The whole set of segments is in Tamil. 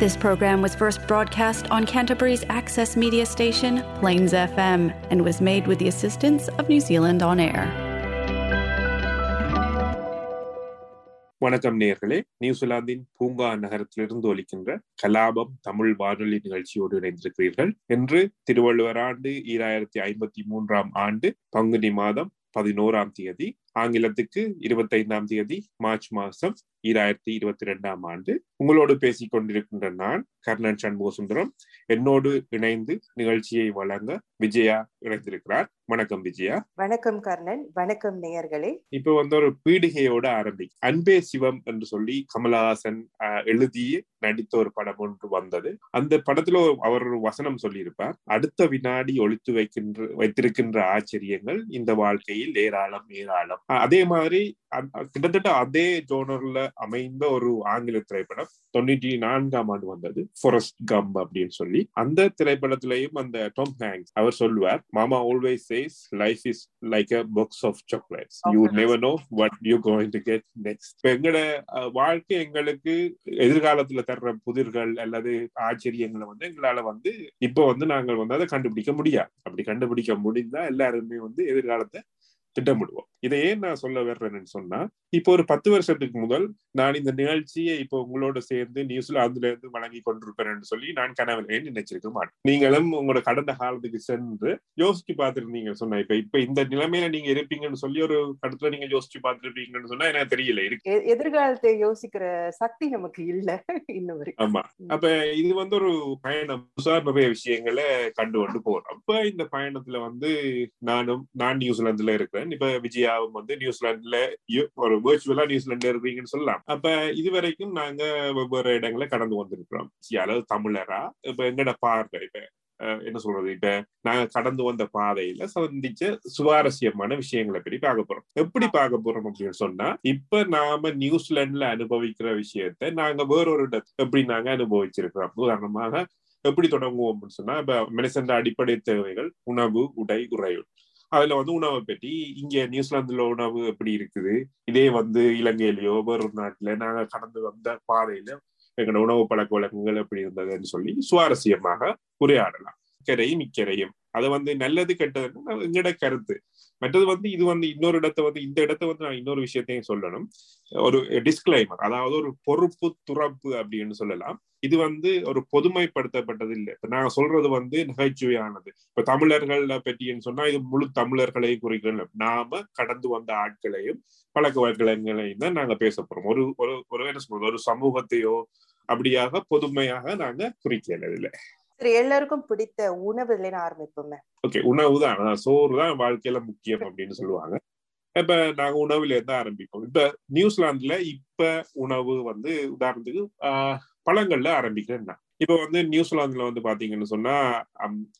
This program was first broadcast on Canterbury's access media station, Plains FM, and was made with the assistance of New Zealand On Air. வணக்கம் நேர்களே நியூசிலாந்தின் பூங்கா நகரத்திலிருந்து ஒலிக்கின்ற கலாபம் தமிழ் வானொலி நிகழ்ச்சியோடு இணைந்திருக்கிறீர்கள் என்று திருவள்ளுவர் ஆண்டு ஈராயிரத்தி ஐம்பத்தி மூன்றாம் ஆண்டு பங்குனி மாதம் பதினோராம் தேதி ஆங்கிலத்துக்கு இருபத்தி ஐந்தாம் தேதி மார்ச் மாசம் ஈராயிரத்தி இருபத்தி ரெண்டாம் ஆண்டு. உங்களோடு பேசிக் கொண்டிருக்கின்ற நான் கர்ணன் சண்முகசுந்தரம் என்னோடு இணைந்து நிகழ்ச்சியை வழங்க விஜயா இணைந்திருக்கிறார். வணக்கம் விஜயா. வணக்கம் கர்ணன் வணக்கம் நேயர்களே. இப்ப வந்து ஒரு பீடிகையோட ஆரம்பி. அன்பே சிவம் என்று சொல்லி கமலஹாசன் எழுதி நடித்த ஒரு படம் ஒன்று வந்தது. அந்த படத்துல அவர் ஒரு வசனம் சொல்லியிருப்பார். அடுத்த வினாடி ஒழித்து வைக்கின்ற வைத்திருக்கின்ற ஆச்சரியங்கள் இந்த வாழ்க்கையில் ஏராளம் ஏராளம். அதே மாதிரி கிட்டத்தட்ட அதே ஜோனர்ல அமைந்த ஒரு ஆங்கில திரைப்படம் தொண்ணூற்றி நான்காம் ஆண்டு வந்தது ஃபாரஸ்ட் கம் அப்படின்னு சொல்லி. அந்த திரைப்படத்திலையும் அந்த டாம் ஹேங்ஸ் அவர் சொல்லுவார் மாமா always says life is like a box of chocolates you never know what you going to get next எங்களோட வாழ்க்கை எங்களுக்கு எதிர்காலத்துல தர்ற புதிர்கள் அல்லது ஆச்சரியங்களை வந்து எங்களால வந்து இப்ப வந்து நாங்கள் வந்து அதை கண்டுபிடிக்க முடியாது. அப்படி கண்டுபிடிக்க முடிந்தா எல்லாருமே வந்து எதிர்காலத்தை திட்டமிடுவோம். இதை ஏன் நான் சொல்ல வர்றேன்னு சொன்னா இப்போ ஒரு பத்து வருஷத்துக்கு முதல் நான் இந்த நிகழ்ச்சியை இப்போ உங்களோட சேர்ந்து நியூசிலாந்துல இருந்து வழங்கி கொண்டிருப்பேன் சொல்லி நான் கனவுல நினைச்சிருக்க மாட்டேன்? நீங்களும் உங்களோட கடந்த காலத்துக்கு சென்று யோசிச்சு பார்த்துருந்தீங்க சொன்ன இப்ப இப்ப இந்த நிலைமையில நீங்க இருப்பீங்கன்னு சொல்லி ஒரு கடத்துல நீங்க யோசிச்சு பார்த்துருப்பீங்கன்னு சொன்னா எனக்கு தெரியல. இருக்கு. எதிர்காலத்தை யோசிக்கிற சக்தி நமக்கு இல்ல இன்னும் ஆமா. அப்ப இது வந்து ஒரு பயணம். நிறைய விஷயங்களை கண்டு கொண்டு போறோம். அப்ப இந்த பயணத்துல வந்து நானும் நான் நியூசிலாந்துல இருக்கிறேன். இப்ப விஜயாவும் வந்து நியூசிலாந்துல ஒரு வேர்ச்சுவலா நியூசிலாந்துல இருக்கீங்கன்னு சொல்லலாம். அப்ப இது வரைக்கும் நாங்க வெவ்வேறு இடங்களை கடந்து வந்திருக்கிறோம். அதாவது தமிழரா? இப்ப எங்கட பார்வை இப்ப என்ன சொல்றது இப்ப நாங்க கடந்து வந்த பாதையில சந்திச்ச சுவாரஸ்யமான விஷயங்களை பற்றி பார்க்க போறோம். எப்படி பார்க்க போறோம் அப்படின்னு சொன்னா இப்ப நாம நியூசிலாந்துல அனுபவிக்கிற விஷயத்த நாங்க வேறொரு இடத்துல எப்படி நாங்க அனுபவிச்சிருக்கிறோம்? உதாரணமாக எப்படி தொடங்குவோம் அப்படின்னு சொன்னா இப்ப மனுஷன் அடிப்படை தேவைகள் உணவு உடை உறையுள். அதுல வந்து உணவை பற்றி இங்க நியூசிலாந்துல உணவு எப்படி இருக்குது? இதே வந்து இலங்கையிலயோ வேறு நாட்டுல நாங்க கடந்து வந்த பாதையில எங்களோட உணவு பழக்க வழக்கங்கள் எப்படி இருந்ததுன்னு சொல்லி சுவாரஸ்யமாக உரையாடலாம். கரையும் இக்கரையும் அது வந்து நல்லது கெட்டதுன்னு எங்களோட கருத்து. மற்றது வந்து இது வந்து இன்னொரு இடத்த வந்து இந்த இடத்த வந்து நான் இன்னொரு விஷயத்தையும் சொல்லணும். ஒரு டிஸ்கிளைமர் அதாவது ஒரு பொறுப்பு துறப்பு அப்படின்னு சொல்லலாம். இது வந்து ஒரு பொதுமைப்படுத்தப்பட்டது இல்லை. இப்ப நான் சொல்றது வந்து நகைச்சுவையானது. இப்ப தமிழர்கள பற்றின்னு சொன்னா இது முழு தமிழர்களையும் குறிக்கணும் நாம கடந்து வந்த ஆட்களையும் பழக்க வழக்கங்களையும் தான் நாங்க பேச போறோம். ஒரு ஒரு ஒரு என்ன சொல்றது? ஒரு சமூகத்தையோ அப்படியாக பொதுமையாக நாங்க குறிக்கல இல்லை. எல்லாருக்கும் பிடித்த உணவுல ஆரம்பிப்போமே. ஓகே உணவு தான் சோறு தான் வாழ்க்கையில முக்கியம் அப்படின்னு சொல்லுவாங்க. இப்ப நாங்க உணவுல இருந்து ஆரம்பிப்போம். இப்ப நியூசிலாந்துல இப்ப உணவு வந்து உதாரணத்துக்கு பழங்கள்ல ஆரம்பிக்கிறேன்னா இப்ப வந்து நியூசிலாந்துல வந்து பாத்தீங்கன்னு சொன்னா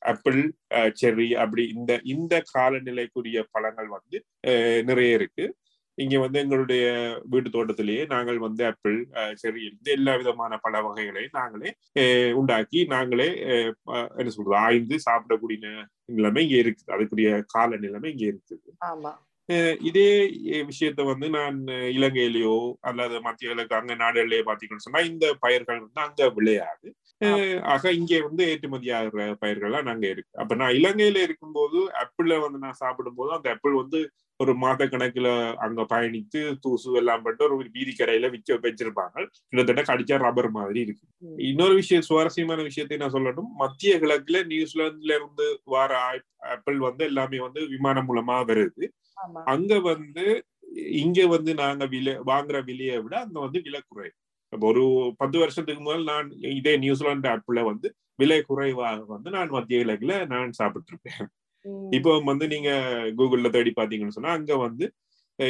ஆப்பிள் செர்ரி அப்படி இந்த இந்த காலநிலைக்குரிய பழங்கள் வந்து நிறைய இருக்கு. இங்க வந்து எங்களுடைய வீட்டு தோட்டத்திலேயே நாங்கள் வந்து ஆப்பிள் செரி இந்த எல்லா விதமான பல வகைகளையும் நாங்களே உண்டாக்கி நாங்களே என்ன சொல்றது ஆய்ந்து சாப்பிடக்கூடிய நிலைமை இங்க இருக்குது. அதுக்குரிய கால நிலைமை இங்க இருக்குது. இதே விஷயத்த வந்து நான் இலங்கையிலயோ அல்லது மத்திய கிழக்கு அங்க நாடுகளிலேயே பாத்தீங்கன்னு சொன்னா இந்த பயிர்கள் வந்து அங்க விளையாது. ஆக இங்க வந்து ஏற்றுமதி ஆகிற பயிர்கள்லாம் நாங்க இருக்கு. அப்ப நான் இலங்கையில இருக்கும்போது ஆப்பிள வந்து நான் சாப்பிடும் போது அந்த ஆப்பிள் வந்து ஒரு மாத கணக்குல அங்க பயணித்து தூசு எல்லாம் பண்ணிட்டு ஒரு வீதி கரையில விற்க வச்சிருப்பாங்க. கிட்டத்தட்ட கடிச்சா ரப்பர் மாதிரி இருக்கு. இன்னொரு விஷயம் சுவாரஸ்யமான விஷயத்தை நான் சொல்லணும். மத்திய கிழக்குல நியூசிலாந்துல இருந்து வர ஆப்பிள் வந்து எல்லாமே வந்து விமானம் மூலமா வருது. அங்க வந்து இங்க வந்து நாங்க விலை வாங்குற விலையை விட அங்க வந்து விலை குறைவு. ஒரு பத்து வருஷத்துக்கு முதல் நான் இதே நியூசிலாந்து ஆப்பிள் வந்து விலை குறைவாக வந்து நான் மத்திய கிழக்குல நான் சாப்பிட்டு இருப்பேன் இப்போ வந்து நீங்க கூகுள்ல தேடி பாத்தீங்கன்னு சொன்னா அங்க வந்து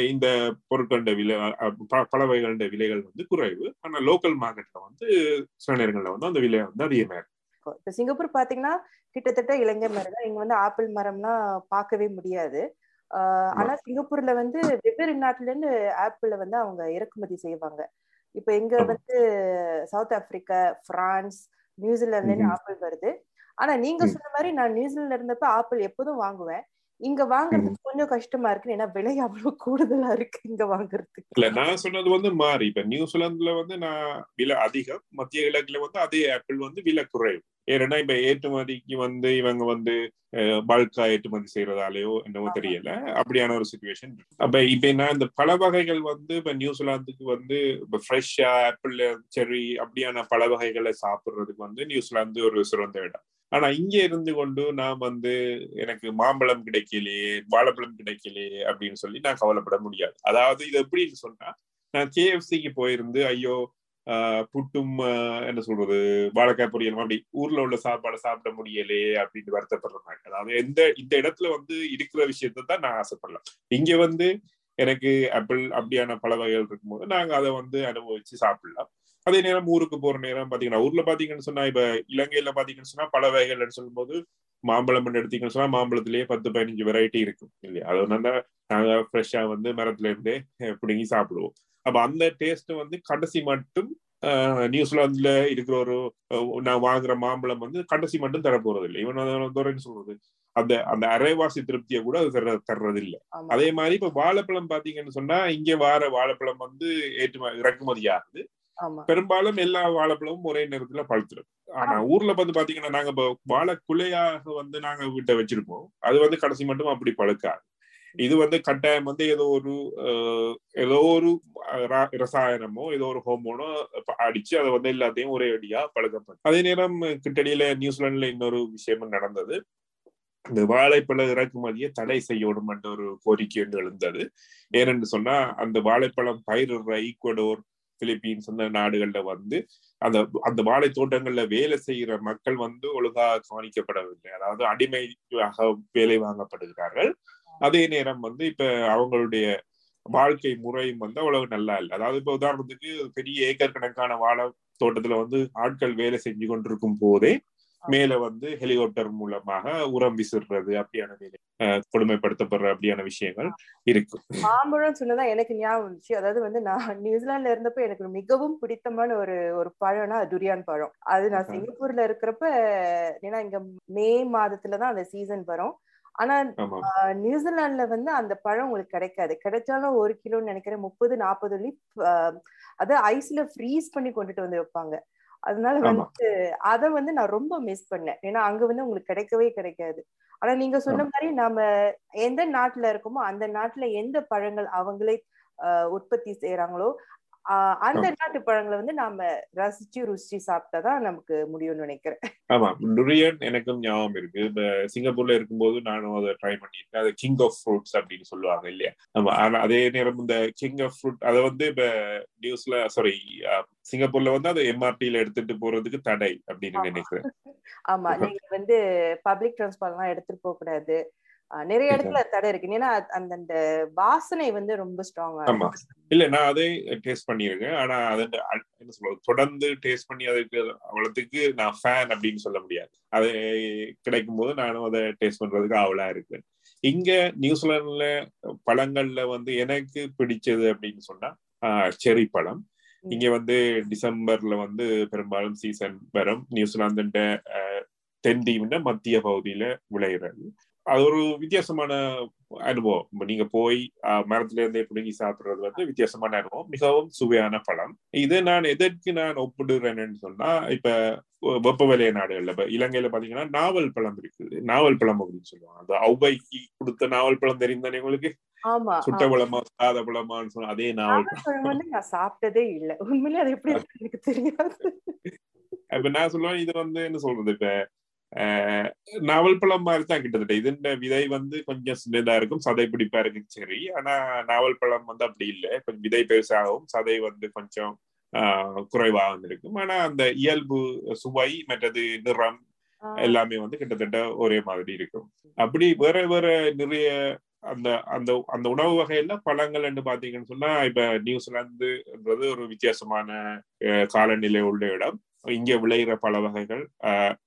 இந்த பொருட்கள விலை பல வகைகள விலைகள் வந்து குறைவு. ஆனா லோக்கல் மார்க்கெட்ல வந்து சில நேரங்கள்ல வந்து அந்த விலை வந்து அதிகமா இருக்கு. இப்ப சிங்கப்பூர் பாத்தீங்கன்னா கிட்டத்தட்ட இளைஞர் மரம் இங்க வந்து ஆப்பிள் மரம்னா பார்க்கவே முடியாது. ஆனா சிங்கப்பூர்ல வந்து வெவ்வேறு நாட்டுல இருந்து ஆப்பிள வந்து அவங்க இறக்குமதி செய்வாங்க. இப்ப எங்க வந்து சவுத் ஆப்பிரிக்கா பிரான்ஸ் நியூசிலாந்துல இருந்து ஆப்பிள் வருது. ஆனா நீங்க சொன்ன மாதிரி நான் நியூசிலாந்துல இருந்தப்ப ஆப்பிள் எப்போதும் வாங்குவேன். இங்க வாங்குறதுக்கு கொஞ்சம் கஷ்டமா இருக்கு ஏன்னா விலை அவ்வளவு கூடுதலா இருக்கு இங்க வாங்குறதுக்கு. இல்ல நான் சொன்னது வந்து மாறி. இப்ப நியூசிலாந்துல வந்து நான் விலை அதிகம் மத்திய கிழக்குல வந்து அதே ஆப்பிள் வந்து விலை குறைவு. ஏன்னா இப்ப ஏற்றுமதிக்கு வந்து இவங்க வந்து பல்கா ஏற்றுமதி செய்யறதாலேயோ என்னவோ தெரியல. அப்படியான ஒரு சுச்சுவேஷன் அப்ப இப்ப நான் இந்த பல வகைகள் வந்து இப்ப நியூசிலாந்துக்கு வந்து இப்ப ஃப்ரெஷ்ஷா ஆப்பிள் செரி அப்படியான பல வகைகளை சாப்பிடுறதுக்கு வந்து நியூசிலாந்து ஒரு சிறந்த இடம். ஆனா இங்க இருந்து கொண்டு நான் வந்து எனக்கு மாம்பழம் கிடைக்கலையே வாழைப்பழம் கிடைக்கலையே அப்படின்னு சொல்லி நான் கவலைப்பட முடியாது. அதாவது இது எப்படின்னு சொன்னா நான் கேஎஃப்சிக்கு போயிருந்து ஐயோ புட்டும் என்ன சொல்றது வாழைக்காய் பொரியல் அப்படி ஊர்ல உள்ள சாப்பாடை சாப்பிட முடியலையே அப்படின்னு வருத்தப்படுறேன் அதாவது எந்த இந்த இடத்துல வந்து இருக்கிற விஷயத்த தான் நான் ஆசைப்படலாம். இங்க வந்து எனக்கு ஆப்பிள் அப்படியான பல வகைகள் இருக்கும்போது நாங்க அதை வந்து அனுபவிச்சு சாப்பிடலாம். அதே நேரம் ஊருக்கு போற நேரம் பாத்தீங்கன்னா ஊர்ல பாத்தீங்கன்னு சொன்னா இப்ப இலங்கையில பாத்தீங்கன்னு சொன்னா பல வகைகள்னு சொல்லும்போது மாம்பழம் எடுத்தீங்கன்னு சொன்னா மாம்பழத்திலேயே பத்து பதினஞ்சு வெரைட்டி இருக்கும் இல்லையா? அது வந்து நாங்க ஃப்ரெஷ்ஷா வந்து மரத்துல இருந்தே பிடுங்கி சாப்பிடுவோம். அப்ப அந்த டேஸ்ட் வந்து கடைசி மட்டும் நியூசிலாந்துல இருக்கிற ஒரு நான் வாங்குற மாம்பழம் வந்து கடைசி மட்டும் தர போறது இல்லை இவன் சொல்றது? அந்த அந்த அரைவாசி திருப்தியை கூட அது தர தர்றது இல்லை அதே மாதிரி இப்ப வாழைப்பழம் பாத்தீங்கன்னு சொன்னா இங்க வார வாழைப்பழம் வந்து ஏற்றுமதி இறக்குமதி ஆகுது. பெரும்பாலும் எல்லா வாழைப்பழமும் ஒரே நேரத்துல பழுத்துரும் ஆனா ஊர்ல வந்து பாத்தீங்கன்னா நாங்க இப்ப வாழைக்குலையாக வந்து நாங்க வீட்டை வச்சிருப்போம். அது வந்து கடைசி மட்டும் அப்படி பழுக்காது. இது வந்து கட்டாயம் வந்து ஏதோ ஒரு ஏதோ ஒரு ரசாயனமோ ஏதோ ஒரு ஹோமோனோ அடிச்சு அதை வந்து எல்லாத்தையும் ஒரே அடியா பழக்கப்படும். அதே நேரம் கிட்டடியில நியூசிலாந்துல இன்னொரு விஷயமும் நடந்தது. இந்த வாழைப்பழ இறக்குமதியை தடை செய்யணும் என்ற ஒரு கோரிக்கை ஒன்று எழுந்தது. ஏனென்று சொன்னா அந்த வாழைப்பழம் பயிரிடுற ஈக்குவடோர் பிலிப்பீன்ஸ் அந்த நாடுகள்ல வந்து அந்த அந்த வாழை தோட்டங்கள்ல வேலை செய்யற மக்கள் வந்து ஒழுங்காக கவனிக்கப்படவில்லை. அதாவது அடிமையாக வேலை வாங்கப்படுகிறார்கள். அதே நேரம் வந்து இப்ப அவங்களுடைய வாழ்க்கை முறையும் வந்து அவ்வளவு நல்லா இல்லை. அதாவது இப்ப உதாரணத்துக்கு பெரிய ஏக்கர் கணக்கான வாழை தோட்டத்துல வந்து ஆட்கள் வேலை செஞ்சு கொண்டிருக்கும் போதே மேல வந்து ஹெலிகாப்டர் மூலமாக உரம் விசிறது அப்படியான வேலை கொடுமைப்படுத்தப்படுற அப்படியான விஷயங்கள் இருக்கு. மாம்பழம் சொன்னதா எனக்கு ஞாபகம் வந்துச்சு. அதாவது வந்து நான் நியூசிலாந்துல இருந்தப்ப எனக்கு மிகவும் பிடித்தமான ஒரு ஒரு பழம்னா துரியான் பழம். அது நான் சிங்கப்பூர்ல இருக்கிறப்ப ஏன்னா இங்க மே மாதத்துலதான் அந்த சீசன் வரும். ஆனா நியூசிலாந்துல வந்து அந்த பழம் உங்களுக்கு கிடைக்காது. கிடைச்சாலும் ஒரு கிலோன்னு நினைக்கிறேன் முப்பது நாற்பது அது ஐஸ்ல ஃப்ரீஸ் பண்ணி கொண்டுட்டு வந்து வைப்பாங்க. அதனால வந்து அத வந்து நான் ரொம்ப மிஸ் பண்ணேன். ஏன்னா அங்க வந்து உங்களுக்கு கிடைக்கவே கிடைக்காது. ஆனா நீங்க சொன்ன மாதிரி நாம எந்த நாட்டுல இருக்கோமோ அந்த நாட்டுல எந்த பழங்கள் அவங்களே உற்பத்தி செய்யறாங்களோ அந்த நாட்டு பழங்களை வந்து நாம ரசிச்சு ருசிச்சு சாப்பிட்டாதான் நமக்கு முடியும்னு நினைக்கிறேன். ஆமா டுரியன் எனக்கும் ஞாபகம் இருக்கு. இப்ப சிங்கப்பூர்ல இருக்கும்போது நானும் அதை ட்ரை பண்ணியிருக்கேன். அது கிங் ஆஃப் ஃப்ரூட்ஸ் அப்படின்னு சொல்லுவாங்க இல்லையா? ஆமா ஆனா அதே நேரம் இந்த கிங் ஆஃப் ஃப்ரூட் அதை வந்து இப்ப நியூஸ்ல சாரி சிங்கப்பூர்ல வந்து அதை எம்ஆர்டில எடுத்துட்டு போறதுக்கு தடை அப்படின்னு நினைக்கிறேன். ஆமா நீங்க வந்து பப்ளிக் டிரான்ஸ்போர்ட் எல்லாம் எடுத்துட்டு போக கூடாது நிறைய இடத்துல தடை இருக்கு. ஏன்னா அந்த வாசனை வந்து ரொம்ப ஸ்ட்ராங்கா ஆமா. இல்ல நான் அதை டேஸ்ட் பண்ணிருக்கேன். ஆனா அது என்ன சொல்றது தொடர்ந்து டேஸ்ட் பண்ணி அதுக்கு அவ்வளவுக்கு நான் ஃபேன் அப்படின்னு சொல்ல முடியாது. அது கிடைக்கும் போது நானும் அதை டேஸ்ட் பண்றதுக்கு ஆவலா இருக்கு இங்க நியூசிலாந்துல பழங்கள்ல வந்து எனக்கு பிடிச்சது அப்படின்னு சொன்னா செரி பழம். இங்க வந்து டிசம்பர்ல வந்து பெரும்பாலும் சீசன் வரும். நியூசிலாந்து தென்தீவுன்ற மத்திய பகுதியில விளையிறது. அது ஒரு வித்தியாசமான அனுபவம். நீங்க போய் மரத்துல இருந்தே பிடுங்கி சாப்பிடுறது வந்து வித்தியாசமான அனுபவம். மிகவும் சுவையான பழம். இது நான் எதற்கு நான் ஒப்பிடுறேன்னு சொன்னா இப்ப வெப்ப வலய நாடுகள்ல இப்ப இலங்கையில பாத்தீங்கன்னா நாவல் பழம் இருக்குது. நாவல் பழம் அப்படின்னு சொல்லுவாங்க. அந்த ஔவைக்கு கொடுத்த நாவல் பழம் தெரியும் தானே உங்களுக்கு சுட்ட பழமா சாத பழமான்னு சொன்னா அதே நாவல் பழம். நான் சாப்பிட்டதே இல்ல. உண்மையிலே அது எப்படி எனக்கு தெரியாது. இப்ப நான் சொல்லுவேன் இது வந்து என்ன சொல்றது? இப்ப நாவல் பழம் மாதிரி தான் கிட்டத்தட்ட. இதுன்ற விதை வந்து கொஞ்சம் சின்னதா இருக்கும் சதை பிடிப்பா இருக்கு சரி. ஆனா நாவல் பழம் வந்து அப்படி இல்லை. கொஞ்சம் விதை பெருசாகவும் சதை வந்து கொஞ்சம் குறைவாகவும் இருக்கும். ஆனா அந்த இயல்பு சுவை மற்றது நிறம் எல்லாமே வந்து கிட்டத்தட்ட ஒரே மாதிரி இருக்கும். அப்படி வேற வேற நிறைய அந்த அந்த அந்த உணவு வகையில பழங்கள் என்று பாத்தீங்கன்னு சொன்னா இப்ப நியூசிலாந்துன்றது ஒரு வித்தியாசமான காலநிலை உள்ள இடம். இங்க விளையிற பல வகைகள்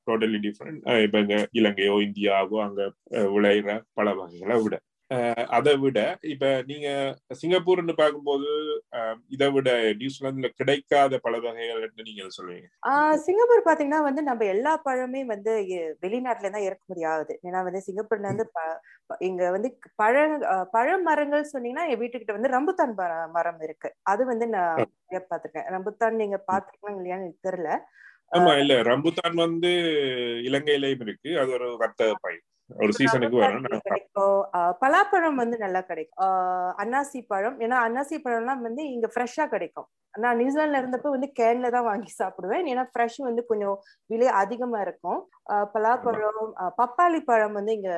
டோட்டலி டிஃப்ரெண்ட் இப்ப இங்க இலங்கையோ இந்தியாவோ அங்க விளையிற பல வகைகளை விட. அதை விட இப்ப நீங்க சிங்கப்பூர்னு பார்க்கும்போது இதை விட நியூசிலாந்துல கிடைக்காத பல வகைகள் நீங்க சொல்லுவீங்க? சிங்கப்பூர் பாத்தீங்கன்னா வந்து நம்ம எல்லா பழமே வந்து வெளிநாட்டுல தான் இறக்குமதி ஆகுது. ஏன்னா வந்து சிங்கப்பூர்ல இருந்து இங்க வந்து பழ பழ மரங்கள் சொன்னீங்கன்னா என் வீட்டுக்கிட்ட வந்து ரம்புத்தான் மரம் இருக்கு. அது வந்து நான் பாத்திருக்கேன் ரம்புத்தான் நீங்க பாத்துருக்கீங்களா இல்லையான்னு தெரியல. ஆமா இல்ல. ரம்புத்தான் வந்து இலங்கையிலயும் இருக்கு. அது ஒரு வர்த்தக பயிர் ஒரு சீசனுக்கு கிடைக்கும். பலாப்பழம் வந்து நல்லா கிடைக்கும். அன்னாசி பழம். ஏன்னா அன்னாசி பழம்லாம் வந்து இங்க ஃப்ரெஷ்ஷா கிடைக்கும். நான் நியூசிலாந்துல இருந்தப்ப வந்து கேன்ல தான் வாங்கி சாப்பிடுவேன். ஏன்னா ஃப்ரெஷ் வந்து கொஞ்சம் விலை அதிகமா இருக்கும். பலாப்பழம் பப்பாளி பழம் வந்து இங்க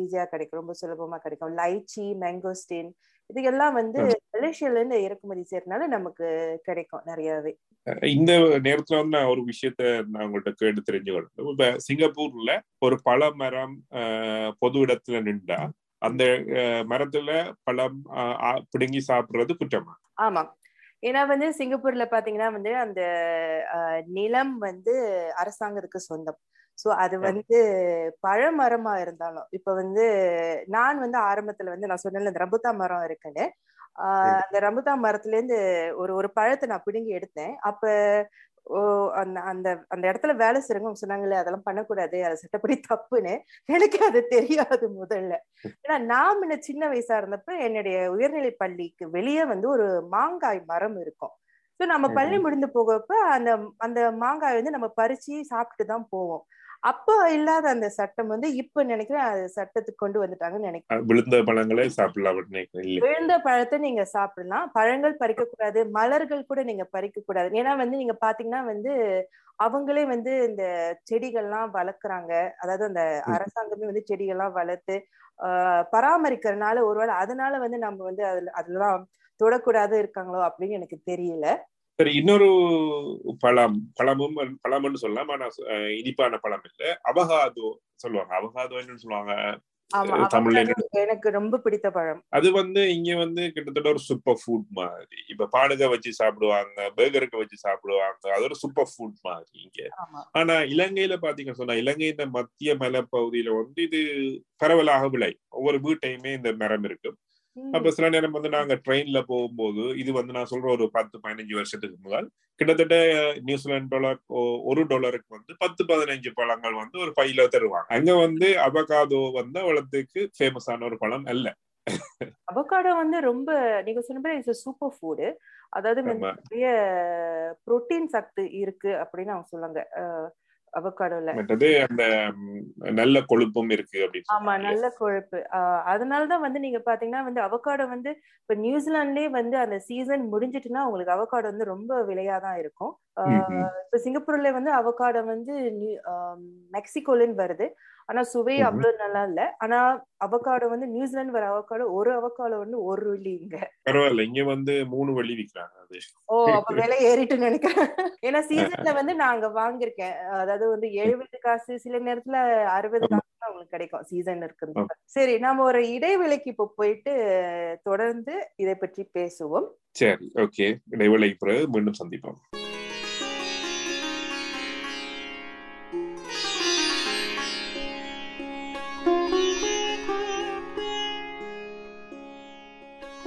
ஈஸியா கிடைக்கும். ரொம்ப சுலபமா கிடைக்கும். லைச்சி மேங்கோஸ்டின் இது எல்லாம் வந்து மலேசியால இருந்து இறக்குமதி செய்யறதுனால நமக்கு கிடைக்கும் நிறையவே. இந்த நேரத்துல வந்து நான் ஒரு விஷயத்த நான் உங்கள்கிட்ட கேட்டு தெரிஞ்சுக்கணும். இப்ப சிங்கப்பூர்ல ஒரு பழ மரம் பொது இடத்துல நின்றா அந்த மரத்துல பழம் பிடுங்கி சாப்பிடுறது குற்றமா? ஆமா. ஏன்னா வந்து சிங்கப்பூர்ல பாத்தீங்கன்னா வந்து அந்த நிலம் வந்து அரசாங்கத்துக்கு சொந்தம். சோ அது வந்து பழமரமா இருந்தாலும் இப்ப வந்து நான் வந்து ஆரம்பத்துல வந்து நான் சொன்னேன்ல இந்த ரம்புத்தா மரம் இருக்குன்னு. ஆஹ் அந்த ரம்புத்தா மரத்துல இருந்து ஒரு ஒரு பழத்தை நான் பிடுங்கி எடுத்தேன். அப்ப ஓ அந்த அந்த அந்த இடத்துல வேலை செய்றவங்க சொன்னாங்களே அதெல்லாம் பண்ணக்கூடாது அது சட்டப்படி தப்புன்னு. எனக்கு அது தெரியாது முதல்ல. ஏன்னா நான் முன்ன சின்ன வயசா இருந்தப்ப என்னுடைய உயர்நிலை பள்ளிக்கு வெளியே வந்து ஒரு மாங்காய் மரம் இருக்கும். ஸோ நம்ம பள்ளி முடிந்து போகப்ப அந்த அந்த மாங்காய் வந்து நம்ம பறிச்சு சாப்பிட்டு தான் போவோம். அப்போ இல்லாத அந்த சட்டம் வந்து இப்ப நினைக்கிறேன் அது சட்டத்துக்கு கொண்டு வந்துட்டாங்கன்னு நினைக்கிறேன். விழுந்த பழங்களை சாப்பிடலாம் விழுந்த பழத்தை நீங்க சாப்பிடலாம். பழங்கள் பறிக்க கூடாது மலர்கள் கூட நீங்க பறிக்க கூடாது ஏன்னா வந்து நீங்க பாத்தீங்கன்னா வந்து அவங்களே வந்து இந்த செடிகள்லாம் வளர்க்குறாங்க. அதாவது அந்த அரசாங்கமே வந்து செடிகள்லாம் வளர்த்து ஆஹ் பராமரிக்கிறதுனால ஒருவேளை அதனால வந்து நம்ம வந்து அதுல அதெல்லாம் தொடக்கூடாது இருக்காங்களோ அப்படின்னு எனக்கு தெரியல. சரி இன்னொரு பழம் பழமும் பழம்னு சொல்லலாம். ஆனா இனிப்பான பழம் இல்ல. அவகாதோ சொல்லுவாங்க. அவகாதோ என்னன்னு சொல்லுவாங்க. தமிழ்ல எனக்கு ரொம்ப பிடித்த பழம். அது வந்து இங்க வந்து கிட்டத்தட்ட ஒரு சூப்பர் ஃபுட் மாதிரி. இப்ப பாடுக வச்சு சாப்பிடுவாங்க பேர்கருக்கு வச்சு சாப்பிடுவாங்க. அது ஒரு சூப்பர் ஃபுட் மாதிரி இங்க. ஆனா இலங்கையில பாத்தீங்கன்னு சொன்னா இலங்கையின் மத்திய மலைப்பகுதியில வந்து இது பரவலாக விளை. ஒவ்வொரு வீட்டையுமே இந்த மரம் இருக்கும். அப்ப சில நேரம் வந்து நாங்க ட்ரெயின்ல போகும்போது இது வந்து நான் சொல்ற ஒரு பத்து பதினஞ்சு வருஷத்துக்கு முதல் கிட்டத்தட்ட நியூசிலாந்து டாலர் ஒரு டாலருக்கு வந்து பத்து பதினஞ்சு பழங்கள் வந்து ஒரு பையில தருவாங்க. அங்க வந்து அவகாதோ வந்து அவளத்துக்கு ஃபேமஸான ஒரு பழம் அல்ல. அவகாடோ வந்து ரொம்ப நீங்க சொன்ன இட்ஸ் சூப்பர் ஃபுட் அதாவது நிறைய புரோட்டீன் சத்து இருக்கு அப்படின்னு அவங்க சொல்லுவாங்க. அவகாடோல. அந்த நல்ல கொழுப்பும் இருக்கு ஆமா நல்ல கொழுப்பு. அதனாலதான் வந்து நீங்க பாத்தீங்கன்னா வந்து அவகாடோ வந்து இப்ப நியூசிலாந்துலயே வந்து அந்த சீசன் முடிஞ்சிட்டுன்னா உங்களுக்கு அவகாடோ வந்து ரொம்ப விலையாதான் இருக்கும். இப்ப சிங்கப்பூர்ல வந்து அவகாடோ வந்து மெக்சிகோலன்னு வருது. ஆனா சுவை அவ்வளவு நல்லா இல்ல ஆனா அவகாடோ வந்து நியூசிலாந்து வர அவகாடோ ஒரு அவகாடோ வந்து ஒரு வெள்ளி இங்க. பரவாயில்ல. இங்க வந்து மூணு வெள்ளி விற்கிறாங்க அது. ஓ அப்ப விலை ஏறிட்டு நினைக்கிறேன். ஏன்னா சீசன்ல வந்து நான் அங்க வாங்கியிருக்கேன். அதாவது வந்து எழுபது காசு சில நேரத்துல அறுபது காசு உங்களுக்கு கிடைக்கும் சீசன் இருக்கு சரி நாம ஒரு இடைவெளிக்கு இப்ப போயிட்டு தொடர்ந்து இதை பற்றி பேசுவோம். சரி ஓகே. இடைவெளிக்கு பிறகு மீண்டும் சந்திப்போம்.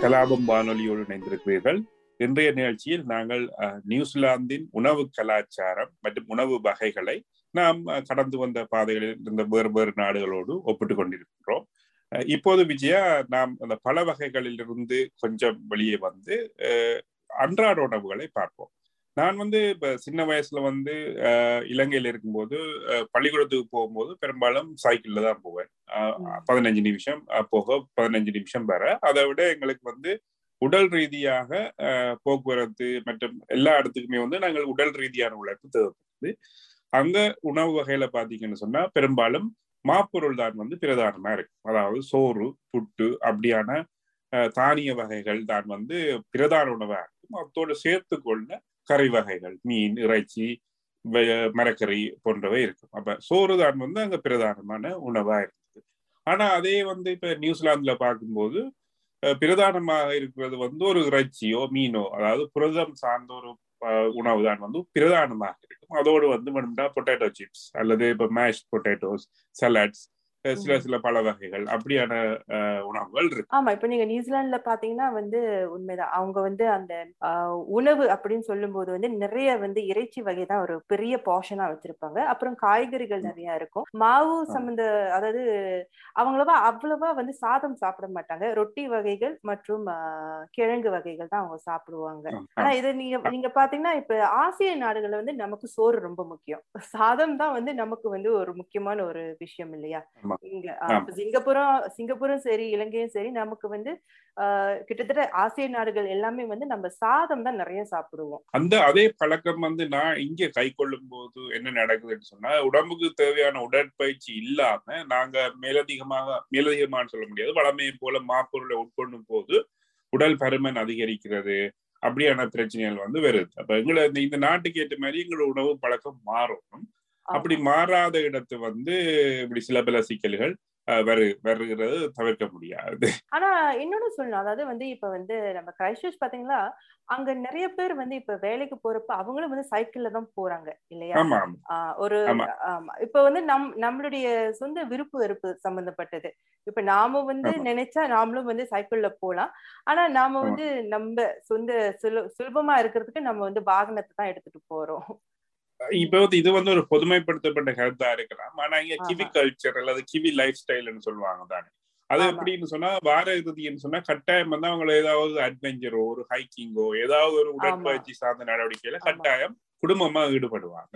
கலாபம் வானொலியோடு இணைந்திருக்கிறீர்கள். இன்றைய நிகழ்ச்சியில் நாங்கள் நியூசிலாந்தின் உணவு கலாச்சாரம் மற்றும் உணவு வகைகளை நாம் கடந்து வந்த பாதைகளில் இருந்த வேறு வேறு நாடுகளோடு ஒப்பிட்டு கொண்டிருக்கிறோம் இப்போது விஜயா நாம் அந்த பல வகைகளில் இருந்து கொஞ்சம் வெளியே வந்து அன்றாட உணவுகளை பார்ப்போம். நான் வந்து இப்ப சின்ன வயசுல வந்து இலங்கையில இருக்கும்போது பள்ளிக்கூடத்துக்கு போகும்போது பெரும்பாலும் சைக்கிள்ல தான் போவேன். பதினஞ்சு நிமிஷம் போக பதினஞ்சு நிமிஷம் வர. அதை விட எங்களுக்கு வந்து உடல் ரீதியாக போக்குவரத்து மற்றும் எல்லா இடத்துக்குமே வந்து நாங்கள் உடல் ரீதியான உழைப்பு தேவைப்படுது. அங்க உணவு வகையில பாத்தீங்கன்னு சொன்னா பெரும்பாலும் மாப்பொருள் தான் வந்து பிரதானமா இருக்கும். அதாவது சோறு புட்டு அப்படியான தானிய வகைகள் தான் வந்து பிரதான உணவா இருக்கும். அதோடு சேர்த்து கொள்ள கறி வகைகள் மீன் இறைச்சி மரக்கறி போன்றவை இருக்கும். அப்ப சோறு தான் வந்து அங்க பிரதானமான உணவா இருந்தது. ஆனா அதே வந்து இப்ப நியூசிலாந்துல பார்க்கும்போது பிரதானமாக இருக்கிறது வந்து ஒரு இறைச்சியோ மீனோ அதாவது புரதம் சார்ந்த ஒரு உணவு தான் வந்து பிரதானமாக இருக்கும். அதோடு வந்து வேணும்னா பொட்டேட்டோ சிப்ஸ் அல்லது இப்போ மேஷ் பொட்டேட்டோஸ் சலாட்ஸ் சில சில பல வகைகள் அப்படியான உணவுகள் இருக்கு. ஆமா இப்ப நீங்க நியூசிலாந்துல பாத்தீங்கன்னா வந்து உண்மைதான். அவங்க வந்து அந்த உணவு அப்படின்னு சொல்லும் போது வந்து நிறைய வந்து இறைச்சி வகை தான் ஒரு பெரிய போர்ஷனா வச்சிருப்பாங்க. அப்புறம் காய்கறிகள் நிறைய இருக்கும். மாவு சம்பந்த அதாவது அவங்களவா அவ்வளவா வந்து சாதம் சாப்பிட மாட்டாங்க. ரொட்டி வகைகள் மற்றும் கிழங்கு வகைகள் தான் அவங்க சாப்பிடுவாங்க. ஆனா இது நீங்க நீங்க பாத்தீங்கன்னா இப்ப ஆசிய நாடுகள்ல வந்து நமக்கு சோறு ரொம்ப முக்கியம். சாதம் தான் வந்து நமக்கு வந்து ஒரு முக்கியமான ஒரு விஷயம் இல்லையா? சிங்கப்பூரும் சிங்கப்பூரும் சரி இலங்கையும் சரி நமக்கு வந்து கிட்டத்தட்ட ஆசிய நாடுகள் எல்லாமே வந்து நம்ம சாதம் தான் நிறைய சாப்பிடுவோம். அந்த அதே பழக்கம் வந்து நான் இங்க கை கொள்ளும் போது என்ன நடக்குதுன்னு சொன்னா உடம்புக்கு தேவையான உடற்பயிற்சி இல்லாம நாங்க மேலதிகமாக மேலதிகமானு சொல்ல முடியாது வளமையை போல மாப்பொருளை உட்கொள்ளும் போது உடல் பருமன் அதிகரிக்கிறது அப்படியான பிரச்சனைகள் வந்து வருது. அப்ப எங்களை இந்த நாட்டுக்கு ஏற்ற மாதிரி எங்களோட உணவு பழக்கம் மாறணும் அப்படி மாறாத இடத்து வந்து இப்படி சில பல சிக்கல்கள் வரு வருகிறது தவிர்க்க முடியாது. ஆனா இன்னொன்னு சொல்லணும். அதாவது வந்து இப்ப வந்து நம்ம கிரைஸ்ட் பாத்தீங்களா அங்க நிறைய பேர் வந்து இப்ப வேலைக்கு போறப்ப அவங்களும் வந்து சைக்கிள்ல தான் போறாங்க இல்லையா? ஒரு இப்ப வந்து நம் நம்மளுடைய சொந்த விருப்பு வெறுப்பு சம்பந்தப்பட்டது. இப்ப நாம வந்து நினைச்சா நாமளும் வந்து சைக்கிள்ல போலாம். ஆனா நாம வந்து நம்ம சொந்த சுல சுலபமா இருக்கிறதுக்கு நம்ம வந்து வாகனத்தை தான் எடுத்துட்டு போறோம். இப்ப வந்து இது வந்து ஒரு பொதுமைப்படுத்தப்பட்ட கருத்தா இருக்கலாம். ஆனா இங்க கிவி கல்ச்சர் அல்லது கிவி லைஃப் ஸ்டைல்னு சொல்லுவாங்க தானே. அது எப்படின்னு சொன்னா வார இறுதின்னு சொன்னா கட்டாயம் வந்து அவங்க ஏதாவது அட்வென்ச்சரோ ஒரு ஹைக்கிங்கோ ஏதாவது ஒரு உடற்பயிற்சி சார்ந்த நடவடிக்கையில கட்டாயம் குடும்பமா ஈடுபடுவாங்க.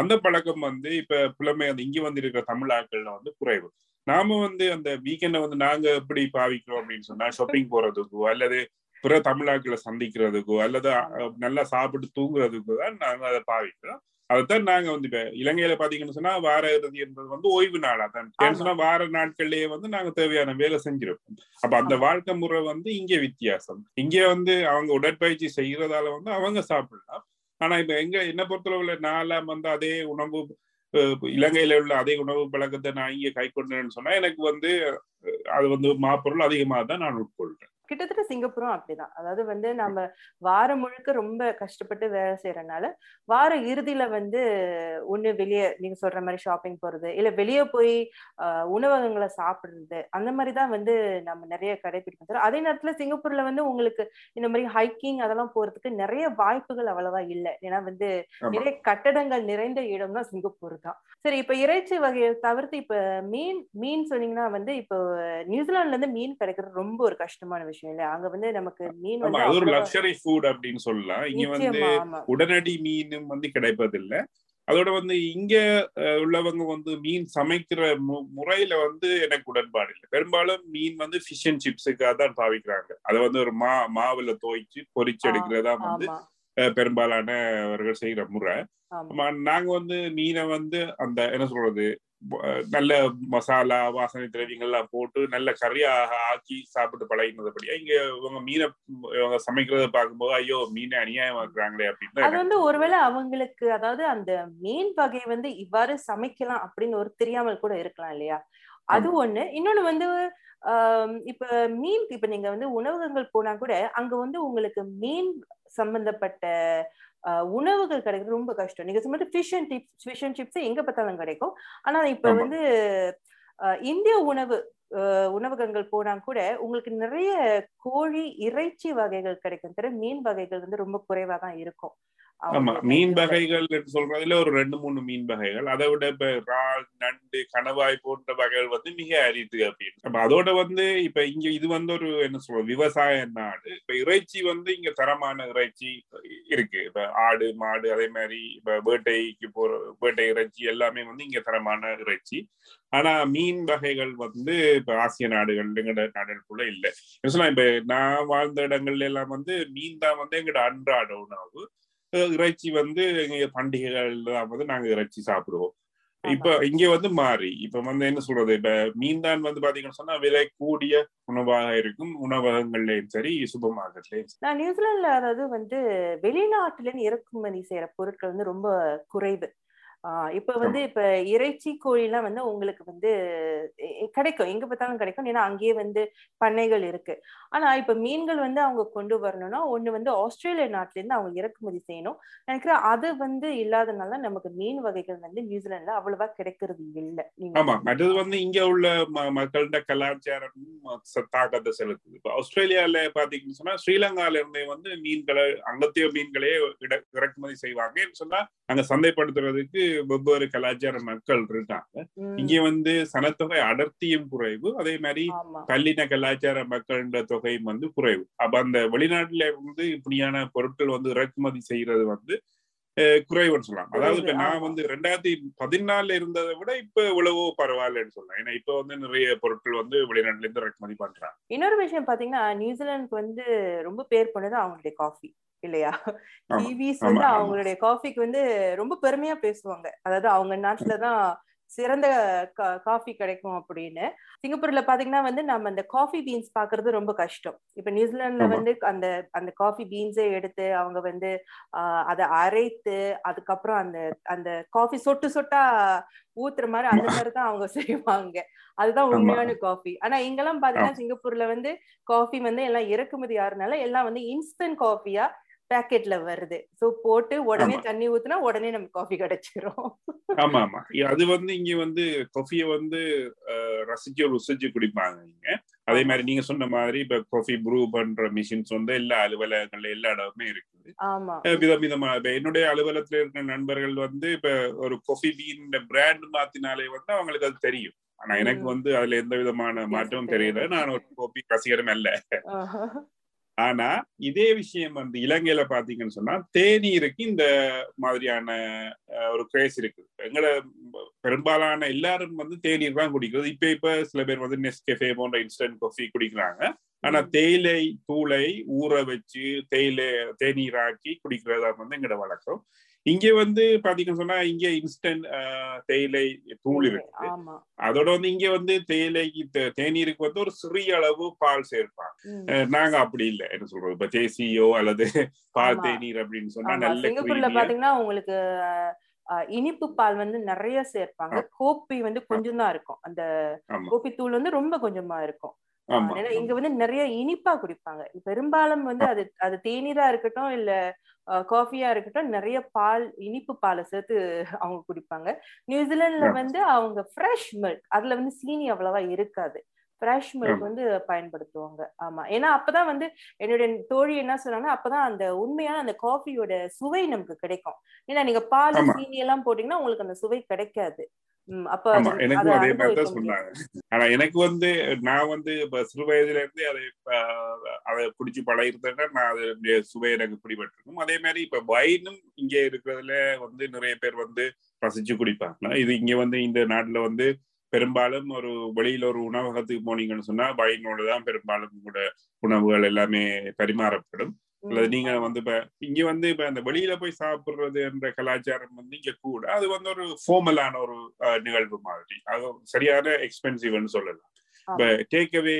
அந்த பழக்கம் வந்து இப்ப புலமை வந்து இங்க வந்து இருக்கிற தமிழ் ஆட்கள்ல வந்து குறைவு. நாம வந்து அந்த வீக்கெண்ட வந்து நாங்க எப்படி பாவிக்கிறோம் அப்படின்னு சொன்னா ஷாப்பிங் போறதுக்கோ அல்லது பிற தமிழாக்களை சந்திக்கிறதுக்கோ அல்லது நல்லா சாப்பிட்டு தூங்குறதுக்கோ தான் நாங்க அதை பாவிக்கிறோம். அதைத்தான் நாங்க வந்து இப்ப இலங்கையில பாத்தீங்கன்னு சொன்னா வார இறுதி என்பது வந்து ஓய்வு நாளா. தான் ஏன்னு சொன்னா வார நாட்கள்லயே வந்து நாங்க தேவையான வேலை செஞ்சிருப்போம். அப்ப அந்த வாழ்க்கை முறை வந்து இங்க வித்தியாசம். இங்க வந்து அவங்க உடற்பயிற்சி செய்யறதால வந்து அவங்க சாப்பிடலாம். ஆனா இப்ப எங்க என்ன பொறுத்தளவுல நாலாம் வந்து அதே உணவு இலங்கையில உள்ள அதே உணவு பழக்கத்தை நான் இங்க கை கொண்டேன்னு சொன்னா எனக்கு வந்து அது வந்து மாப்பொருள் அதிகமாக தான் நான் உட்கொள்றேன். கிட்டத்தட்ட சிங்கப்பூரும் அப்படிதான். அதாவது வந்து நம்ம வாரம் முழுக்க ரொம்ப கஷ்டப்பட்டு வேலை செய்யறதுனால வார இறுதியில வந்து ஒண்ணு வெளியே நீங்க சொல்ற மாதிரி ஷாப்பிங் போறது இல்ல வெளியே போய் உணவகங்களை சாப்பிடுறது அந்த மாதிரிதான் வந்து நம்ம நிறைய கடைபிடிக்கணும் அதே நேரத்துல சிங்கப்பூர்ல வந்து உங்களுக்கு இந்த மாதிரி ஹைக்கிங் அதெல்லாம் போறதுக்கு நிறைய வாய்ப்புகள் அவ்வளவா இல்லை. ஏன்னா வந்து நிறைய கட்டடங்கள் நிறைந்த இடம் தான் சிங்கப்பூர் தான் சரி இப்ப இறைச்சி வகையை தவிர்த்து இப்ப மீன் மீன் சொன்னீங்கன்னா வந்து இப்போ நியூசிலாந்துல இருந்து மீன் கிடைக்கிறது ரொம்ப ஒரு கஷ்டமான விஷயம். இல்ல. அங்க வந்து நமக்கு மீன் வந்து அது ஒரு லக்ஸரி ஃபுட் அப்படின்னு சொல்லலாம். இங்க வந்து உடனடி மீனும் வந்து கிடைப்பதில்லை. அதோட வந்து இங்க உள்ளவங்க வந்து மீன் சமைக்கிற முறையில வந்து எனக்கு உடன்பாடு இல்லை. பெரும்பாலும் மீன் வந்து ஃபிஷ் அண்ட் சிப்ஸுக்காக தான் பாவிக்கிறாங்க அதை வந்து ஒரு மா மாவுல துவைச்சு பொரிச்சு எடுக்கிறதா வந்து பெரும்பாலானவர்கள் செய்யற முறை. நாங்க வந்து மீனை வந்து அந்த என்ன சொல்றது நல்ல மசாலா வாசனை திரவியங்கள்லாம் போட்டு நல்ல கறியாக ஆக்கி சாப்பிட்டு பழகினதுபடியா இங்க இவங்க மீனை இவங்க சமைக்கிறத பார்க்கும்போது ஐயோ மீனை அநியாயமா இருக்கிறாங்களே அப்படின்னு அது வந்து ஒருவேளை அவங்களுக்கு அதாவது அந்த மீன் வகை வந்து இவ்வாறு சமைக்கலாம் அப்படின்னு ஒரு தெரியாமல் கூட இருக்கலாம் இல்லையா? அது ஒண்ணு. இன்னொன்னு வந்து இப்ப மீன் இப்ப நீங்க வந்து உணவகங்கள் போனா கூட அங்க வந்து உங்களுக்கு மீன் சம்பந்தப்பட்ட உணவுகள் கிடைக்கிறது ரொம்ப கஷ்டம். நீங்க சொன்ன fish and tips fish and chips எங்க பார்த்தாலும் கிடைக்கும். ஆனா இப்ப வந்து இந்திய உணவு உணவகங்கள் போனா கூட உங்களுக்கு நிறைய கோழி இறைச்சி வகைகள் கிடைக்கும் தவிர மீன் வகைகள் வந்து ரொம்ப குறைவா தான் இருக்கும். ஆமா மீன் வகைகள் சொல்றதுல ஒரு ரெண்டு மூணு மீன் வகைகள். அதை விட இப்ப இறால் நண்டு கணவாய் போன்ற வகைகள் வந்து மிக அரிது அப்படின்னு. அப்ப அதோட வந்து இப்ப இங்க இது வந்து ஒரு என்ன சொல்றது விவசாய நாடு. இப்ப இறைச்சி வந்து இங்க தரமான இறைச்சி இருக்கு. இப்ப ஆடு மாடு அதே மாதிரி இப்ப வேட்டைக்கு போற வேட்டை இறைச்சி எல்லாமே வந்து இங்க தரமான இறைச்சி. ஆனா மீன் வகைகள் வந்து இப்ப ஆசிய நாடுகள் எங்கட நாடுகளுக்குள்ள இல்லை. சொன்னா இப்ப நான் வாழ்ந்த இடங்கள்ல எல்லாம் வந்து மீன் தான் வந்து எங்கட அன்றாட உணவு. இறைச்சி வந்து பண்டிகைகள் வந்து நாங்க இறைச்சி சாப்பிடுவோம். இப்ப இங்க வந்து மாறி. இப்ப வந்து என்ன சொல்றது? இப்ப மீன் தான் வந்து பாத்தீங்கன்னு சொன்னா விலை கூடிய உணவாக இருக்கும். உணவகங்கள்லயும் சரி சூப்பர் மார்க்கெட்லயும் நான் நியூசிலாந்துல அதாவது வந்து வெளிநாட்டுல இறக்குமதி செய்யற பொருட்கள் வந்து ரொம்ப குறைவு. இப்ப வந்து இப்ப இறைச்சி கோழிலாம் வந்து உங்களுக்கு வந்து கிடைக்கும். எங்க பார்த்தாலும் கிடைக்கும். ஏன்னா அங்கேயே வந்து பண்ணைகள் இருக்கு. ஆனா இப்ப மீன்கள் வந்து அவங்க கொண்டு வரணும்னா ஒண்ணு வந்து ஆஸ்திரேலியா நாட்டுல இருந்து அவங்க இறக்குமதி செய்யணும். நினைக்கிறேன் அது வந்து இல்லாதனால நமக்கு மீன் வகைகள் வந்து நியூசிலாந்துல அவ்வளவா கிடைக்கிறது இல்ல. ஆமா. மற்றது வந்து இங்க உள்ள மக்கள்கிட்ட கலாச்சாரமும் தாக்கத்தை செலுத்துது. இப்ப ஆஸ்திரேலியால பாத்தீங்கன்னு சொன்னா ஸ்ரீலங்கால இருந்தே வந்து மீன்களை அங்கத்திய மீன்களே இறக்குமதி செய்வாங்க. சொன்னா அங்க சந்தைப்படுத்துறதுக்கு வெவ்வேறு கலாச்சார மக்கள் இருக்காங்க. இங்க வந்து சனத்தொகை அடர்த்தியும் குறைவு. அதே மாதிரி ஆமா. பல்லின கலாச்சார மக்கள்ன்ற தொகையும் வந்து குறைவு. அப்ப அந்த வெளிநாட்டுல இருந்து இப்படியான பொருட்கள் வந்து இறக்குமதி செய்யறது வந்து குறைவுன்னு சொல்லலாம். அதாவது இப்ப நான். வந்து ரெண்டாயிரத்தி பதினாலுல இருந்ததை விட இப்ப இவ்வளவோ பரவாயில்லன்னு சொல்லலாம். ஏன்னா இப்ப வந்து நிறைய பொருட்கள் வந்து வெளிநாட்டுல இருந்து இறக்குமதி பண்றாங்க. இன்னொரு விஷயம் பாத்தீங்கன்னா நியூசிலாந்துக்கு வந்து ரொம்ப பேர் பண்ணது அவங்களுடைய காஃபி இல்லையா. கிவிஸ் வந்து. அவங்களுடைய காஃபிக்கு வந்து ரொம்ப பெருமையா பேசுவாங்க அதாவது அவங்க நாட்டுலதான் சிறந்த காஃபி கிடைக்கும் அப்படின்னு சிங்கப்பூர்ல பாத்தீங்கன்னா வந்து நம்ம அந்த காஃபி பீன்ஸ் பாக்குறது ரொம்ப கஷ்டம் இப்ப நியூசிலாந்துல. வந்து அந்த அந்த காஃபி பீன்ஸை எடுத்து அவங்க வந்து ஆஹ் அதை அரைத்து அதுக்கப்புறம் அந்த அந்த காஃபி சொட்டு சொட்டா ஊத்துற மாதிரி அந்த மாதிரி தான் அவங்க செய்வாங்க அதுதான். உண்மையான காஃபி ஆனா இங்கெல்லாம் பாத்தீங்கன்னா சிங்கப்பூர்ல வந்து காஃபி வந்து எல்லாம் இறக்குமதி ஆறுனால எல்லாம் வந்து இன்ஸ்டன்ட் காஃபியா பேக்கெட்ல வருது. சோ போட்டு உடனே. தண்ணி ஊத்துனா உடனே நமக்கு காஃபி கிடைச்சிரும் ஆமா ஆமா. அது வந்து இங்க வந்து காஃபியை வந்து ரசிச்சு ருசிச்சு குடிப்பாங்க இங்க. அதே மாதிரி நீங்க சொன்ன மாதிரி இப்ப காஃபி ப்ரூ பண்ற மிஷின்ஸ் வந்து எல்லா அலுவலகங்கள்ல எல்லா இடமுமே இருக்குது. அஹ் விதவிதமா இப்ப என்னுடைய அலுவலகத்துல இருக்கிற நண்பர்கள் வந்து இப்ப ஒரு காஃபி பீன் பிராண்ட் மாத்தினாலே வந்து அவங்களுக்கு அது தெரியும். ஆனா எனக்கு. வந்து அதுல எந்த விதமான மாற்றமும் தெரியல. நான் ஒரு காபி ரசிகரும் அல்ல. ஆஹா. ஆனா இதே விஷயம் வந்து இலங்கையில பாத்தீங்கன்னு சொன்னா தேநீருக்கு இந்த மாதிரியான ஒரு கிரேஸ் இருக்கு. எங்கட பெரும்பாலான எல்லாரும் வந்து தேநீர் தான் குடிக்கிறது. இப்ப இப்ப சில பேர் வந்து நெஸ்கெஃபே போன்ற இன்ஸ்டன்ட் காஃபி குடிக்கிறாங்க. ஆனா. தேயிலை தூளை ஊற வச்சு தேயிலை தேநீராக்கி குடிக்கிறதா வந்து எங்கட வழக்கம். இங்க வந்து பாத்தீங்கன்னு சொன்னா இங்க இன்ஸ்டன்ட் தேயிலை தூள் இருக்கு. ஆமா அதோட வந்து இங்க வந்து தேயிலைக்கு தேநீருக்கு வந்து ஒரு சிறிய அளவு பால் சேர்ப்பாங்க. நாங்க அப்படி இல்ல. என்ன சொல்றது? இப்ப தேசியோ அல்லது பால். தேநீர் அப்படின்னு சொன்னா நல்ல பாத்தீங்கன்னா உங்களுக்கு இனிப்பு பால் வந்து நிறைய சேர்ப்பாங்க. கோப்பி வந்து கொஞ்சம் தான் இருக்கும். அந்த கோப்பி தூள் வந்து ரொம்ப கொஞ்சமா இருக்கும். ஏன்னா இங்க வந்து நிறைய இனிப்பா குடிப்பாங்க. பெரும்பாலும் வந்து அது அது தேநீரா இருக்கட்டும் இல்ல காஃபியா இருக்கட்டும் நிறைய பால் இனிப்பு பாலை சேர்த்து அவங்க குடிப்பாங்க. நியூசிலாந்துல. வந்து அவங்க ஃப்ரெஷ் மில்க் அதுல வந்து சீனி அவ்வளவா இருக்காது. Fresh milk. வந்து பயன்படுத்துவாங்க. ஆமா. ஏன்னா அப்பதான் வந்து என்னுடைய தோழி என்ன சொன்னாங்க அப்பதான் அந்த உண்மையான அந்த காஃபியோட சுவை நமக்கு கிடைக்கும். ஏன்னா நீங்க பால். சீனி எல்லாம் போட்டீங்கன்னா உங்களுக்கு அந்த சுவை கிடைக்காது. எனக்கும் அதை மாதிரி தான். சொன்னாங்க. ஆனா எனக்கு வந்து நான் வந்து இப்ப சிறு வயதுல இருந்தே அதை அதை குடிச்சு பழகிருந்தேன்னா நான் அதனுடைய சுவை எனக்கு பிடிபட்டிருக்கும். அதே மாதிரி இப்ப வைனும் இங்க இருக்கிறதுல வந்து நிறைய பேர் வந்து ரசிச்சு குடிப்பாங்க. இது இங்க வந்து இந்த நாட்டுல வந்து பெரும்பாலும் ஒரு வெளியில ஒரு உணவகத்துக்கு போனீங்கன்னு சொன்னா வைனோட தான் பெரும்பாலும் கூட உணவுகள் எல்லாமே பரிமாறப்படும். அல்லது நீங்க. வந்து இப்ப இங்க வந்து இப்ப அந்த வெளியில போய் சாப்பிடுறது என்ற கலாச்சாரம் வந்து இங்க கூட அது வந்து ஒரு ஃபார்மலான ஒரு நிகழ்வு மாதிரி. அது சரியான எக்ஸ்பென்சிவ்னு சொல்லலாம். இப்ப டேக்அவே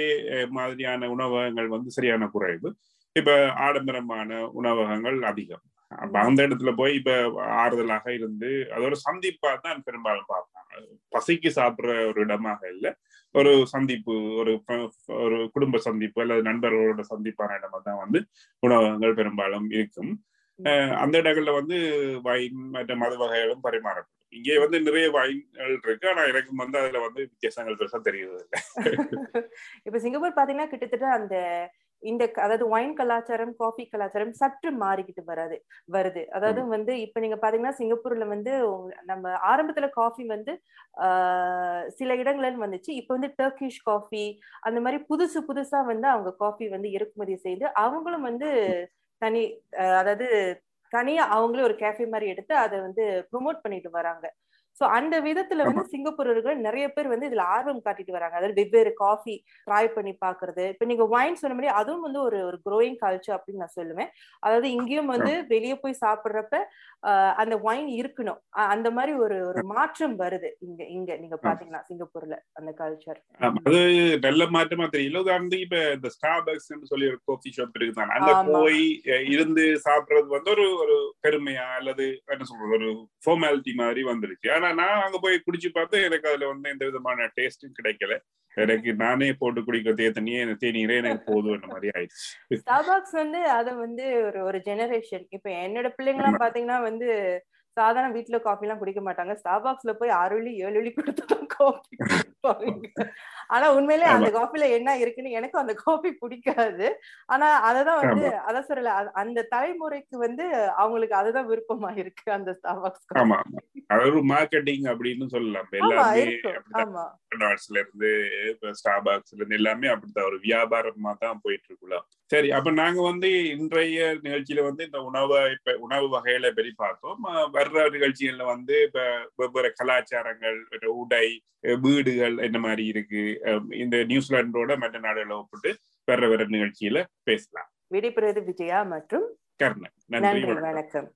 மாதிரியான உணவகங்கள் வந்து சரியான குறைவு. இப்ப ஆடம்பரமான உணவகங்கள் அதிகம். அந்த இடத்துல போய் இப்ப ஆறுதலாக இருந்து அதோட சந்திப்பா தான் பெரும்பாலும் பார்ப்பாங்க. பசிக்கு சாப்பிடுற ஒரு இடமாக இல்லை. ஒரு சந்திப்பு ஒரு ஒரு குடும்ப சந்திப்பு அல்லது நண்பர்களோட சந்திப்பான இடமா தான் வந்து உணவகங்கள் பெரும்பாலும் இருக்கும். அஹ் அந்த இடங்கள்ல வந்து வைன் மற்ற மது வகைகளும் பரிமாறப்படும். இங்கே வந்து நிறைய வைன்கள் இருக்கு. ஆனா எனக்கு வந்து அதுல வந்து வித்தியாசங்கள் பெருசா தெரியுது இல்லை இப்ப சிங்கப்பூர் பாத்தீங்கன்னா கிட்டத்தட்ட அந்த இந்த அதாவது ஒயின் கலாச்சாரம் காஃபி கலாச்சாரம் சற்று மாறிக்கிட்டு வராது வருது. அதாவது வந்து இப்ப நீங்க பாத்தீங்கன்னா சிங்கப்பூர்ல வந்து நம்ம ஆரம்பத்துல காஃபி வந்து சில இடங்கள்ல வந்துச்சு. இப்ப வந்து டர்க்கிஷ் காஃபி அந்த மாதிரி புதுசு புதுசா வந்து அவங்க காஃபி வந்து இறக்குமதி செய்து அவங்களும் வந்து தனி அதாவது தனியா அவங்களே ஒரு கேஃபே மாதிரி எடுத்து அதை வந்து ப்ரொமோட் பண்ணிட்டு வராங்க. சோ அந்த விதத்துல வந்து சிங்கப்பூரர்கள் நிறைய பேர் வந்து இதுல ஆர்வம் காட்டிட்டு வராங்க. அதாவது வெவ்வேறு காஃபி ட்ரை பண்ணி பாக்குறது இப்ப நீங்க வைன் சொன்ன மாதிரி அதுவும் வந்து ஒரு ஒரு க்ரோயிங் கல்ச்சர் அப்படின்னு நான் சொல்லுவேன். அதாவது இங்கேயும் வந்து வெளியே போய் சாப்பிடுறப்ப அந்த வைன் இருக்கணும். அந்த மாதிரி ஒரு ஒரு மாற்றம் வருது. இங்க இங்க நீங்க பாத்தீங்கன்னா சிங்கப்பூர்ல அந்த கல்ச்சர் அது நல்ல மாற்றமா தெரியல உதாரணத்துக்கு இப்ப இந்த ஸ்டார்பக்ஸ் சொல்லி ஒரு காஃபி ஷாப் இருக்குதான் அங்க போய் இருந்து சாப்பிடுறது வந்து ஒரு ஒரு பெருமையா அல்லது என்ன சொல்றது? ஒரு ஃபார்மாலிட்டி மாதிரி வந்துருச்சு. ஆனா நான் அங்க போய் குடிச்சு பார்த்து எனக்கு அதுல வந்து எந்த விதமான டேஸ்டும் கிடைக்கல. எனக்கு நானே போட்டு குடிக்கிறதே தண்ணியே தேநீரே எனக்கு போதும் மாதிரி ஆயிடுச்சு. ஸ்டார்பாக்ஸ் வந்து அத வந்து ஒரு ஒரு ஜெனரேஷன் இப்ப என்னோட பிள்ளைங்கலாம் பாத்தீங்கன்னா வந்து சாதாரண வீட்டுல காஃபி எல்லாம் குடிக்க மாட்டாங்க. ஸ்டார்பாக்ஸ்ல போய் ஆறு வழி ஏழு வழி கொடுத்துதான் காஃபி ஆனா உண்மையிலே அந்த காஃபில என்ன இருக்குன்னு எனக்கும் அந்த காஃபி பிடிக்காது. ஆனா அததான் வந்து அத சொல்லல. அந்த தலைமுறைக்கு வந்து அவங்களுக்கு அதுதான் விருப்பமா இருக்கு அந்த ஸ்டார்பாக்ஸ் ஆமா அதாவது மார்க்கெட்டிங் அப்படின்னு சொல்லலாம். எல்லாமே மெக்டானல்ட்ஸ்ல இருந்து ஸ்டார்பாக்ஸ்ல இருந்து எல்லாமே அப்படித்தான். ஒரு வியாபாரமா தான் போயிட்டு இருக்கலாம் சரி அப்ப நாங்க வந்து இன்றைய நிகழ்ச்சியில வந்து இந்த உணவை இப்ப உணவு வகைகளை பற்றி பார்த்தோம். வர்ற நிகழ்ச்சிகள்ல வந்து இப்ப வெவ்வேறு கலாச்சாரங்கள் உடை வீடுகள் என்ன மாதிரி இருக்கு இந்த நியூசிலாண்டோட மற்ற நாடுகளை ஒப்பிட்டு வர்ற வர நிகழ்ச்சியில பேசலாம். விடைபெறுவது விஜயா மற்றும் கர்ணன். நன்றி வணக்கம்.